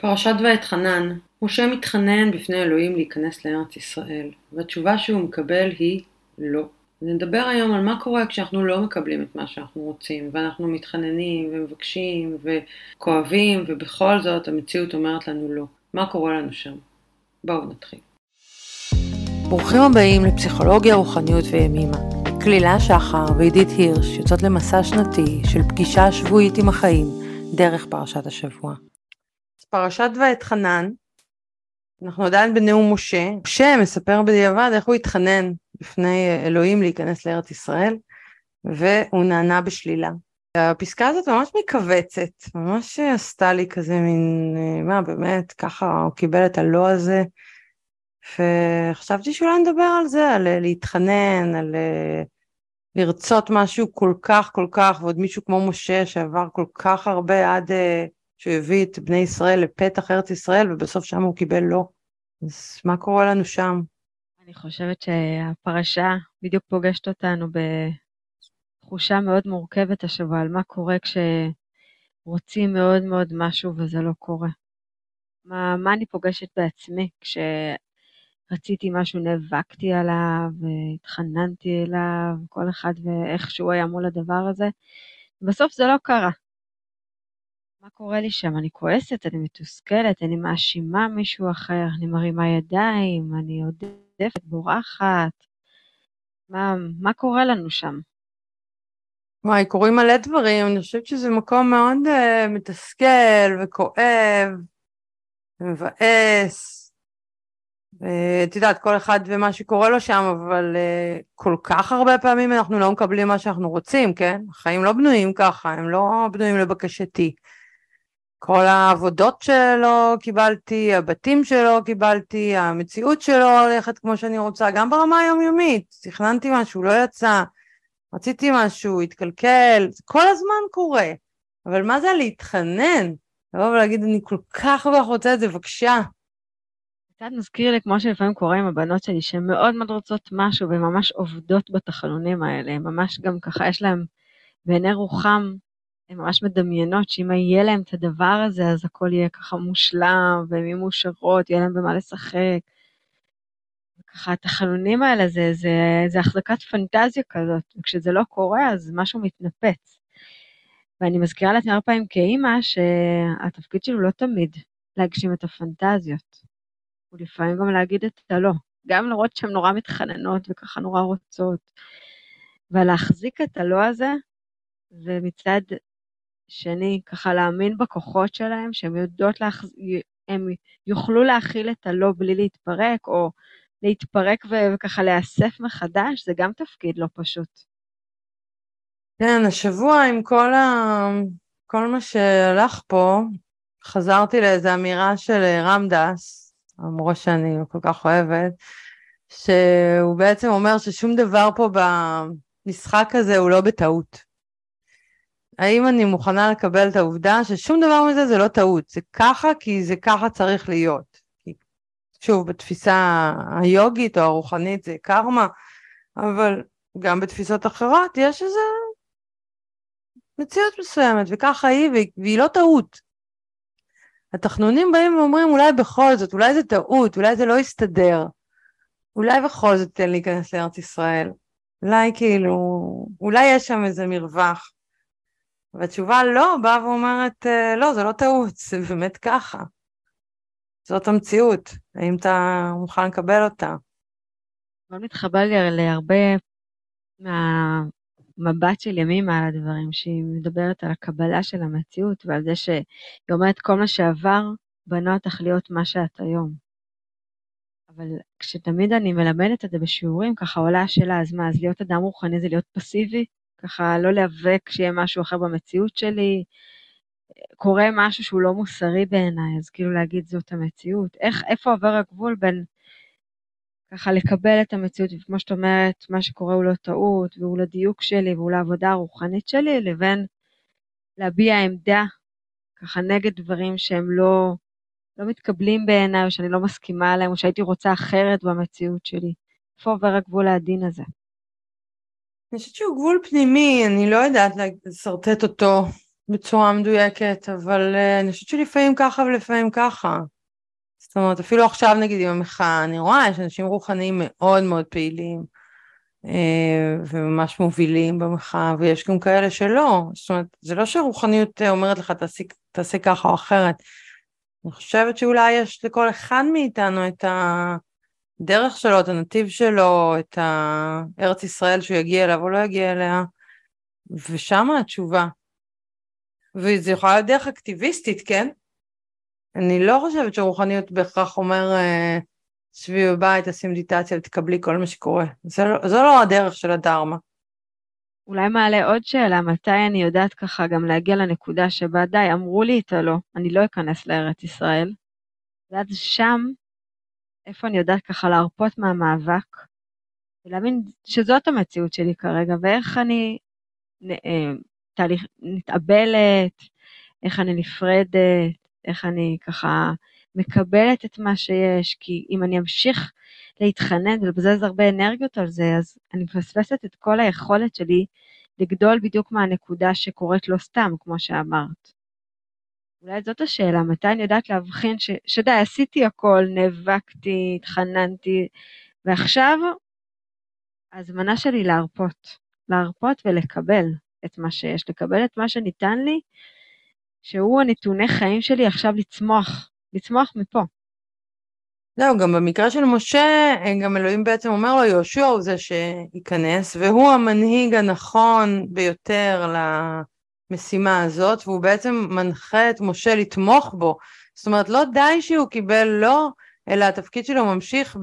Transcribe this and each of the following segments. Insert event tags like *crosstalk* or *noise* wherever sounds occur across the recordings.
פרשת ואתחנן, משה מתחנן בפני אלוהים להיכנס לארץ ישראל, והתשובה שהוא מקבל היא לא. נדבר היום על מה קורה כשאנחנו לא מקבלים את מה שאנחנו רוצים, ואנחנו מתחננים ומבקשים וכואבים, ובכל זאת המציאות אומרת לנו לא. מה קורה לנו שם? בואו נתחיל. ברוכים הבאים לפסיכולוגיה, רוחניות וימימה. כלילה שחר ועידית הירש יוצאות למסע שנתי של פגישה שבועית עם החיים דרך פרשת השבוע. פרשת ואתחנן, אנחנו עדיין בנאום משה, משה מספר בדיעבד איך הוא התחנן בפני אלוהים להיכנס לארץ ישראל, והוא נענה בשלילה. הפסקה הזאת ממש מכווצת, ממש עשתה לי כזה מין, מה באמת, ככה הוא קיבל את הלא הזה, וחשבתי שאולי נדבר על זה, על להתחנן, על לרצות משהו כל כך כל כך, ועוד מישהו כמו משה שעבר כל כך הרבה עד שהוא הביא את בני ישראל לפתח ארץ ישראל, ובסוף שם הוא קיבל לא. אז מה קורה לנו שם? אני חושבת שהפרשה בדיוק פוגשת אותנו בתחושה מאוד מורכבת השבוע על מה קורה כשרוצים מאוד מאוד משהו וזה לא קורה. מה, מה אני פוגשת בעצמי כשרציתי משהו, נאבקתי עליו, התחננתי אליו, כל אחד ואיך שהוא היה מול הדבר הזה. בסוף זה לא קרה. מה קורה לי שם? אני כועסת, אני מתוסכלת, אני מאשימה מישהו אחר, אני מרימה ידיים, אני עודפת, בורחת. מה, מה קורה לנו שם? וואי, קורים מלא דברים, אני חושבת שזה מקום מאוד uh, מתסכל וכואב ומבאס. ואת יודעת, כל אחד ומה שקורה לו שם, אבל uh, כל כך הרבה פעמים אנחנו לא מקבלים מה שאנחנו רוצים, כן? החיים לא בנויים ככה, הם לא בנויים לבקשתי. כל העבודות שלו קיבלתי, הבתים שלו קיבלתי, המציאות שלו הולכת כמו שאני רוצה, גם ברמה היומיומית, תכננתי משהו, לא יצא, רציתי משהו, התקלקל, זה כל הזמן קורה. אבל מה זה להתחנן? לבוא ולהגיד, אני כל כך כל כך רוצה את זה, בבקשה. קצת מזכיר לי כמו שלפעמים קורה עם הבנות שלי, שהן מאוד מאוד רוצות משהו והן ממש עובדות בתחנונים האלה, ממש גם ככה, יש להן בעיני רוחם הן ממש מדמיינות שאם יהיה להם את הדבר הזה, אז הכל יהיה ככה מושלם, והן יהיו מאושרות, יהיה להם במה לשחק. וככה התחנונים האלה זה, זה, זה החזקת פנטזיה כזאת, וכשזה לא קורה אז משהו מתנפץ. ואני מזכירה לעצמי הרבה פעמים כאימא שהתפקיד שלו לא תמיד להגשים את הפנטזיות, הוא לפעמים גם להגיד את הלא, גם לראות שהן נורא מתחננות וככה נורא רוצות. ולהחזיק את הלא הזה, ומצד שני, ככה להאמין בכוחות שלהם, שהם יודעות, להח... הם יוכלו להכיל את הלא בלי להתפרק, או להתפרק ו... וככה להיאסף מחדש, זה גם תפקיד לא פשוט. כן, השבוע עם כל, ה... כל מה שהלך פה, חזרתי לאיזו אמירה של רמדס, המורה שאני כל כך אוהבת, שהוא בעצם אומר ששום דבר פה במשחק הזה הוא לא בטעות. האם אני מוכנה לקבל את העובדה ששום דבר מזה זה לא טעות, זה ככה כי זה ככה צריך להיות. שוב, בתפיסה היוגית או הרוחנית זה קרמה, אבל גם בתפיסות אחרות יש איזו מציאות מסוימת, וככה היא, והיא לא טעות. התחנונים באים ואומרים, אולי בכל זאת, אולי זה טעות, אולי זה לא יסתדר, אולי בכל זאת תן להיכנס לארץ ישראל. אולי כאילו, אולי יש שם איזה מרווח. והתשובה לא באה ואומרת, אה, לא, זה לא טעות, זה באמת ככה. זאת המציאות, האם אתה מוכן לקבל אותה? מאוד מתחבר לי להרבה מהמבט של ימימה על הדברים, שהיא מדברת על הקבלה של המציאות ועל זה שהיא אומרת כל מה שעבר בנה אותך להיות מה שאת היום. אבל כשתמיד אני מלמדת את זה בשיעורים, ככה עולה השאלה, אז מה, אז להיות אדם רוחני זה להיות פסיבי? ככה לא להיאבק שיהיה משהו אחר במציאות שלי. קורה משהו שהוא לא מוסרי בעיניי, אז כאילו להגיד זאת המציאות. איך, איפה עובר הגבול בין ככה לקבל את המציאות, וכמו שאת אומרת, מה שקורה הוא לא טעות, והוא לדיוק שלי, והוא לעבודה הרוחנית שלי, לבין להביע עמדה ככה נגד דברים שהם לא, לא מתקבלים בעיניי, או שאני לא מסכימה עליהם, או שהייתי רוצה אחרת במציאות שלי. איפה עובר הגבול העדין הזה? אני חושבת שהוא גבול פנימי, אני לא יודעת לשרטט אותו בצורה מדויקת, אבל uh, אני חושבת שלפעמים ככה ולפעמים ככה. זאת אומרת, אפילו עכשיו נגיד עם המחאה, אני רואה, יש אנשים רוחניים מאוד מאוד פעילים, uh, וממש מובילים במחאה, ויש גם כאלה שלא. זאת אומרת, זה לא שרוחניות אומרת לך, תעשי, תעשה ככה או אחרת. אני חושבת שאולי יש לכל אחד מאיתנו את הדרך שלו, את הנתיב שלו, את הארץ ישראל שהוא יגיע אליה או לא יגיע אליה, ושם התשובה. וזה יכולה להיות דרך אקטיביסטית, כן? אני לא חושבת שרוחניות בהכרח אומר אה, שבי בבית, תעשי מדיטציה ותקבלי כל מה שקורה. זה לא, זו לא הדרך של הדרמה. אולי מעלה עוד שאלה, מתי אני יודעת ככה גם להגיע לנקודה שבה די, אמרו לי את הלא, אני לא אכנס לארץ ישראל. ואז שם, איפה אני יודעת ככה להרפות מהמאבק, ולהבין שזאת המציאות שלי כרגע, ואיך אני אה, תהליך, מתאבלת, איך אני נפרדת, איך אני ככה מקבלת את מה שיש, כי אם אני אמשיך להתחנן ולבזז הרבה אנרגיות על זה, אז אני מפספסת את כל היכולת שלי לגדול בדיוק מהנקודה שקורית לא סתם, כמו שאמרת. אולי זאת השאלה, מתי אני יודעת להבחין ש, שדי, עשיתי הכל, נאבקתי, התחננתי, ועכשיו הזמנה שלי להרפות, להרפות ולקבל את מה שיש, לקבל את מה שניתן לי, שהוא הנתוני חיים שלי עכשיו לצמוח, לצמוח מפה. זהו, גם במקרה של משה, גם אלוהים בעצם אומר לו, יהושע הוא זה שייכנס, והוא המנהיג הנכון ביותר למשימה הזאת, והוא בעצם מנחה את משה לתמוך בו. זאת אומרת, לא די שהוא קיבל לא, אלא התפקיד שלו ממשיך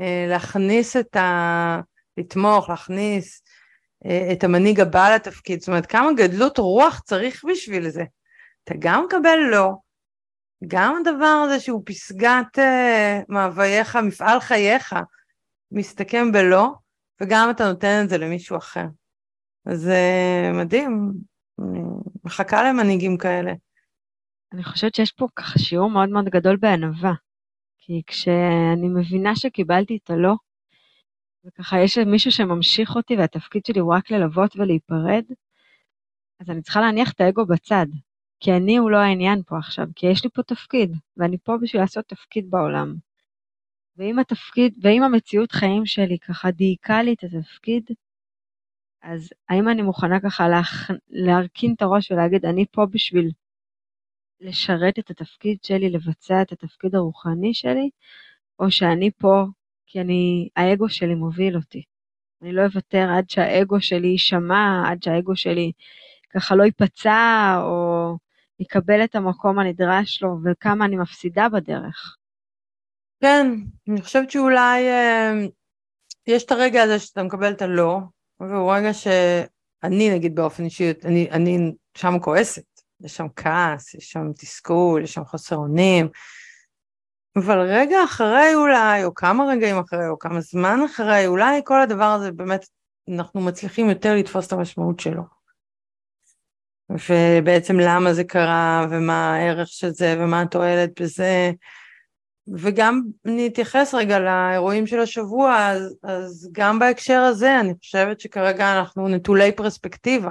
בלהכניס אה, את ה... לתמוך, להכניס אה, את המנהיג הבא לתפקיד. זאת אומרת, כמה גדלות רוח צריך בשביל זה. אתה גם מקבל לא, גם הדבר הזה שהוא פסגת uh, מאווייך, מפעל חייך, מסתכם בלא, וגם אתה נותן את זה למישהו אחר. אז uh, מדהים, מחכה למנהיגים כאלה. אני חושבת שיש פה ככה שיעור מאוד מאוד גדול בענווה. כי כשאני מבינה שקיבלתי את הלא, וככה יש מישהו שממשיך אותי והתפקיד שלי הוא רק ללוות ולהיפרד, אז אני צריכה להניח את האגו בצד. כי אני הוא לא העניין פה עכשיו, כי יש לי פה תפקיד, ואני פה בשביל לעשות תפקיד בעולם. ואם התפקיד, ואם המציאות חיים שלי ככה דייקה לי את התפקיד, אז האם אני מוכנה ככה להכ... להרכין את הראש ולהגיד, אני פה בשביל לשרת את התפקיד שלי, לבצע את התפקיד הרוחני שלי, או שאני פה כי אני, האגו שלי מוביל אותי. אני לא אוותר עד שהאגו שלי יישמע, עד שהאגו שלי ככה לא ייפצע, או יקבל את המקום הנדרש לו וכמה אני מפסידה בדרך. כן, אני חושבת שאולי אה, יש את הרגע הזה שאתה מקבל את הלא, והוא רגע שאני נגיד באופן אישי, אני, אני שם כועסת, יש שם כעס, יש שם תסכול, יש שם חוסר אונים, אבל רגע אחרי אולי, או כמה רגעים אחרי, או כמה זמן אחרי, אולי כל הדבר הזה באמת, אנחנו מצליחים יותר לתפוס את המשמעות שלו. ובעצם למה זה קרה, ומה הערך של זה, ומה התועלת בזה. וגם אני אתייחס רגע לאירועים של השבוע, אז, אז גם בהקשר הזה אני חושבת שכרגע אנחנו נטולי פרספקטיבה,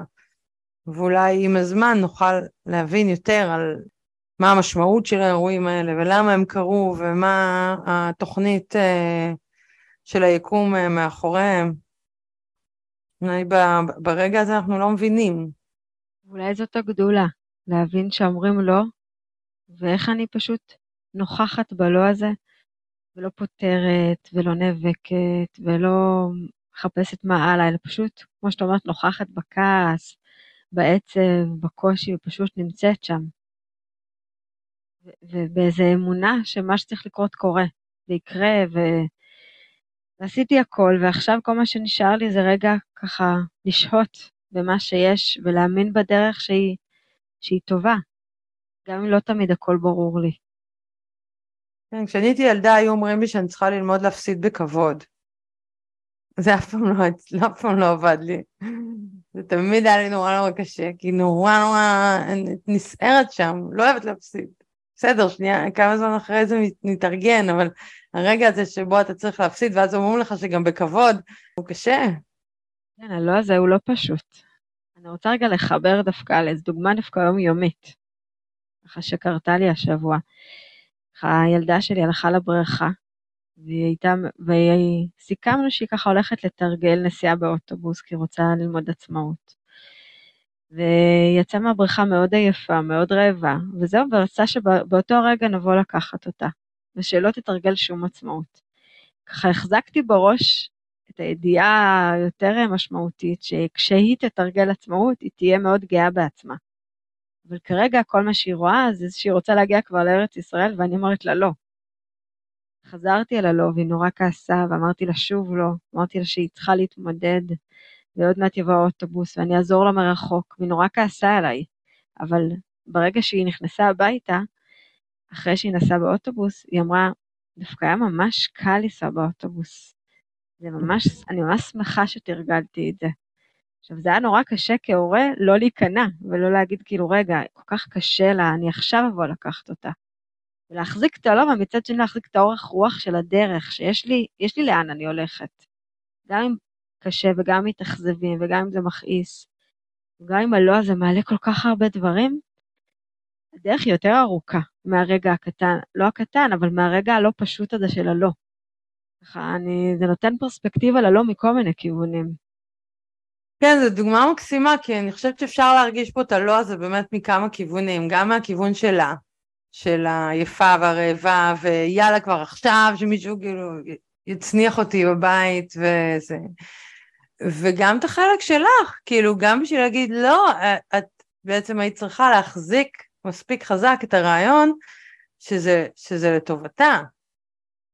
ואולי עם הזמן נוכל להבין יותר על מה המשמעות של האירועים האלה, ולמה הם קרו, ומה התוכנית uh, של היקום uh, מאחוריהם. אולי ברגע הזה אנחנו לא מבינים. ואולי זאת הגדולה, להבין שאומרים לא, ואיך אני פשוט נוכחת בלא הזה, ולא פותרת, ולא נאבקת, ולא מחפשת מה הלאה, אלא פשוט, כמו שאת אומרת, נוכחת בכעס, בעצב, בקושי, ופשוט נמצאת שם. ובאיזו אמונה שמה שצריך לקרות קורה, ויקרה, ו... ועשיתי הכל, ועכשיו כל מה שנשאר לי זה רגע ככה לשהות במה שיש ולהאמין בדרך שהיא, שהיא טובה, גם אם לא תמיד הכל ברור לי. כן, כשאני הייתי ילדה היו אומרים לי שאני צריכה ללמוד להפסיד בכבוד. זה אף פעם לא, לא, אף פעם לא עבד לי. זה תמיד היה לי נורא נורא קשה, כי נורא נורא נסערת שם, לא אוהבת להפסיד. בסדר, שנייה, כמה זמן אחרי זה נתארגן, אבל הרגע הזה שבו אתה צריך להפסיד, ואז אומרים לך שגם בכבוד, הוא קשה. כן, הלא הזה הוא לא פשוט. אני רוצה רגע לחבר דווקא לאיזו דוגמה דווקא יומיומית, ככה שקרתה לי השבוע. הילדה שלי הלכה לבריכה, והיא הייתה, וסיכמנו שהיא ככה הולכת לתרגל נסיעה באוטובוס, כי היא רוצה ללמוד עצמאות. והיא יצאה מהבריכה מאוד עייפה, מאוד רעבה, וזהו, ורצה שבאותו רגע נבוא לקחת אותה, ושלא תתרגל שום עצמאות. ככה החזקתי בראש את הידיעה היותר משמעותית, שכשהיא תתרגל עצמאות, היא תהיה מאוד גאה בעצמה. אבל כרגע כל מה שהיא רואה זה שהיא רוצה להגיע כבר לארץ ישראל, ואני אומרת לה לא. חזרתי אל הלא, והיא נורא כעסה, ואמרתי לה שוב לא, אמרתי לה שהיא צריכה להתמודד, ועוד מעט יבוא האוטובוס, ואני אעזור לה מרחוק, והיא נורא כעסה עליי. אבל ברגע שהיא נכנסה הביתה, אחרי שהיא נסעה באוטובוס, היא אמרה, דווקא היה ממש קל לנסוע באוטובוס. זה ממש, אני ממש שמחה שתרגלתי את זה. עכשיו, זה היה נורא קשה כהורה לא להיכנע, ולא להגיד כאילו, רגע, כל כך קשה לה, אני עכשיו אבוא לקחת אותה. ולהחזיק את הלא, ומצד שני להחזיק את האורך רוח של הדרך, שיש לי, יש לי לאן אני הולכת. גם אם קשה, וגם אם מתאכזבים, וגם אם זה מכעיס, וגם אם הלא הזה מעלה כל כך הרבה דברים, הדרך היא יותר ארוכה מהרגע הקטן, לא הקטן, אבל מהרגע הלא פשוט הזה של הלא. ככה, אני, זה נותן פרספקטיבה ללא מכל מיני כיוונים. כן, זו דוגמה מקסימה, כי אני חושבת שאפשר להרגיש פה את הלא הזה באמת מכמה כיוונים, גם מהכיוון שלה, של העייפה והרעבה, ויאללה כבר עכשיו שמישהו כאילו יצניח אותי בבית וזה. וגם את החלק שלך, כאילו גם בשביל להגיד לא, את בעצם היית צריכה להחזיק מספיק חזק את הרעיון שזה, שזה לטובתה,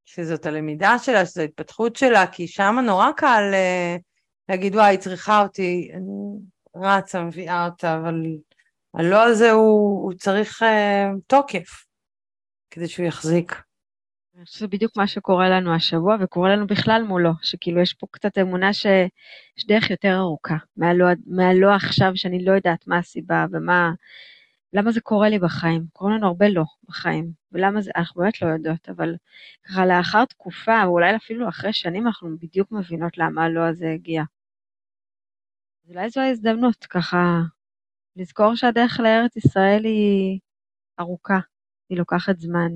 שזאת הלמידה שלה, שזו ההתפתחות שלה, כי שם נורא קל uh, להגיד, וואי, היא צריכה אותי, אני רצה, מביאה אותה, אבל הלא הזה הוא, הוא צריך uh, תוקף כדי שהוא יחזיק. אני חושבת שזה בדיוק מה שקורה לנו השבוע, וקורה לנו בכלל מולו, שכאילו יש פה קצת אמונה שיש דרך יותר ארוכה, מהלא, מהלא עכשיו, שאני לא יודעת מה הסיבה ומה, למה זה קורה לי בחיים? קורה לנו הרבה לא בחיים, ולמה זה, אנחנו באמת לא יודעות, אבל ככה לאחר תקופה, ואולי אפילו אחרי שנים, אנחנו בדיוק מבינות למה הלא הזה הגיע. אז אולי זו ההזדמנות, ככה, לזכור שהדרך לארץ ישראל היא ארוכה, היא לוקחת זמן.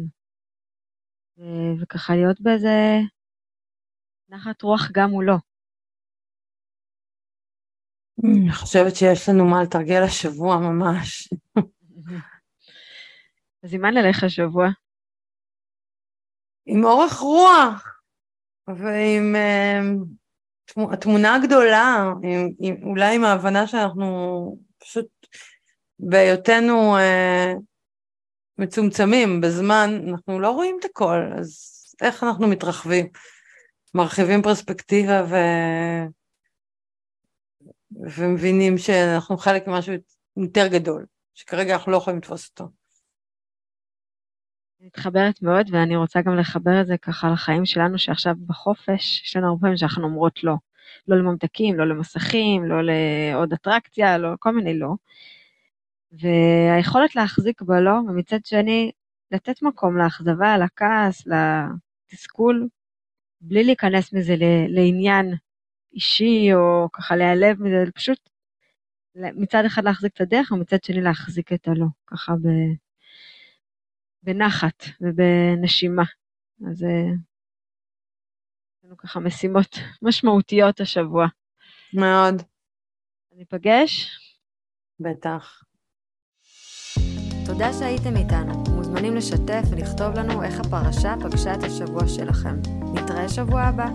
וככה להיות באיזה נחת רוח גם מולו. אני חושבת שיש לנו מה לתרגל השבוע ממש. אז עם מה נלך השבוע? עם אורך רוח, ועם uh, התמונה הגדולה, עם, עם, אולי עם ההבנה שאנחנו פשוט בהיותנו uh, מצומצמים בזמן, אנחנו לא רואים את הכל, אז איך אנחנו מתרחבים? מרחיבים פרספקטיבה ו... ומבינים שאנחנו חלק ממשהו יותר גדול. שכרגע אנחנו לא יכולים לתפוס אותו. מתחברת מאוד, ואני רוצה גם לחבר את זה ככה לחיים שלנו, שעכשיו בחופש, יש לנו הרבה פעמים שאנחנו אומרות לא. לא לממתקים, לא למסכים, לא לעוד אטרקציה, לא, כל מיני לא. והיכולת להחזיק בלא, ומצד שני, לתת מקום לאכזבה, לכעס, לתסכול, בלי להיכנס מזה לעניין אישי, או ככה להיעלב מזה, פשוט מצד אחד להחזיק את הדרך, ומצד שני להחזיק את הלא, ככה ב... בנחת ובנשימה. אז יש אה, לנו ככה משימות *laughs* משמעותיות השבוע. מאוד. ניפגש? בטח. תודה שהייתם איתנו. מוזמנים לשתף ולכתוב לנו איך הפרשה פגשה את השבוע שלכם. נתראה שבוע הבא.